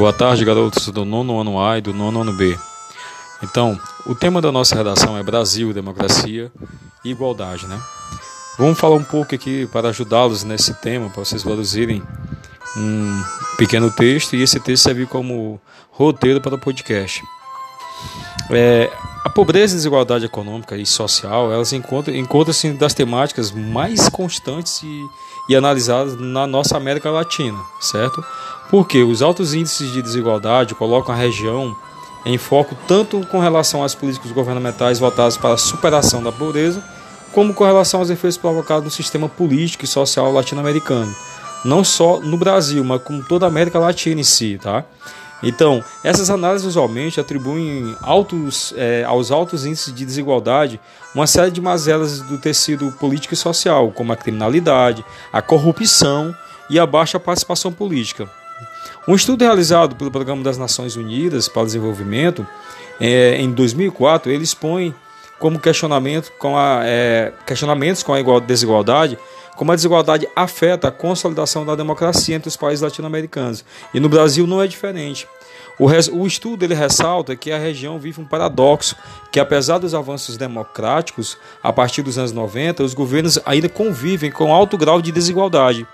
Boa tarde, garotos do nono ano A e do nono ano B. Então, o tema da nossa redação é Brasil, democracia e igualdade, né? Vamos falar um pouco aqui para ajudá-los nesse tema, para vocês produzirem um pequeno texto e esse texto serve como roteiro para o podcast. É, a pobreza e desigualdade econômica e social, elas encontram-se encontram das temáticas mais constantes e, e analisadas na nossa América Latina, certo? Porque os altos índices de desigualdade colocam a região em foco tanto com relação às políticas governamentais voltadas para a superação da pobreza, como com relação aos efeitos provocados no sistema político e social latino-americano. Não só no Brasil, mas com toda a América Latina em si, tá? Então, essas análises usualmente atribuem altos, é, aos altos índices de desigualdade uma série de mazelas do tecido político e social, como a criminalidade, a corrupção e a baixa participação política. Um estudo realizado pelo Programa das Nações Unidas para o Desenvolvimento é, em 2004 ele expõe como questionamento com a, é, questionamentos com a desigualdade como a desigualdade afeta a consolidação da democracia entre os países latino-americanos. E no Brasil não é diferente. O, res, o, estudo ele ressalta que a região vive um paradoxo, que apesar dos avanços democráticos, a partir dos anos 90, os governos ainda convivem com alto grau de desigualdade.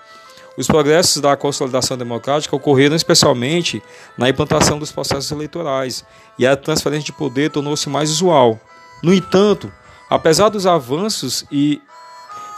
Os progressos da consolidação democrática ocorreram especialmente na implantação dos processos eleitorais, e a transferência de poder tornou-se mais usual. No entanto, apesar dos avanços e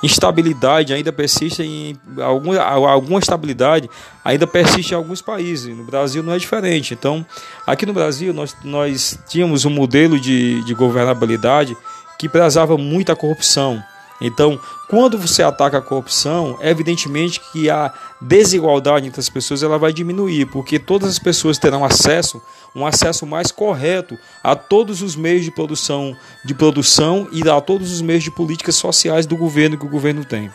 instabilidade ainda persiste em alguma, alguma estabilidade ainda persiste em alguns países. No Brasil não é diferente. Então, aqui no Brasil nós, nós tínhamos um modelo de, de governabilidade que prezava muito a corrupção. Então, quando você ataca a corrupção, é evidentemente que a desigualdade entre as pessoas ela vai diminuir, porque todas as pessoas terão acesso, um acesso mais correto a todos os meios de produção, de produção e a todos os meios de políticas sociais do governo que o governo tem.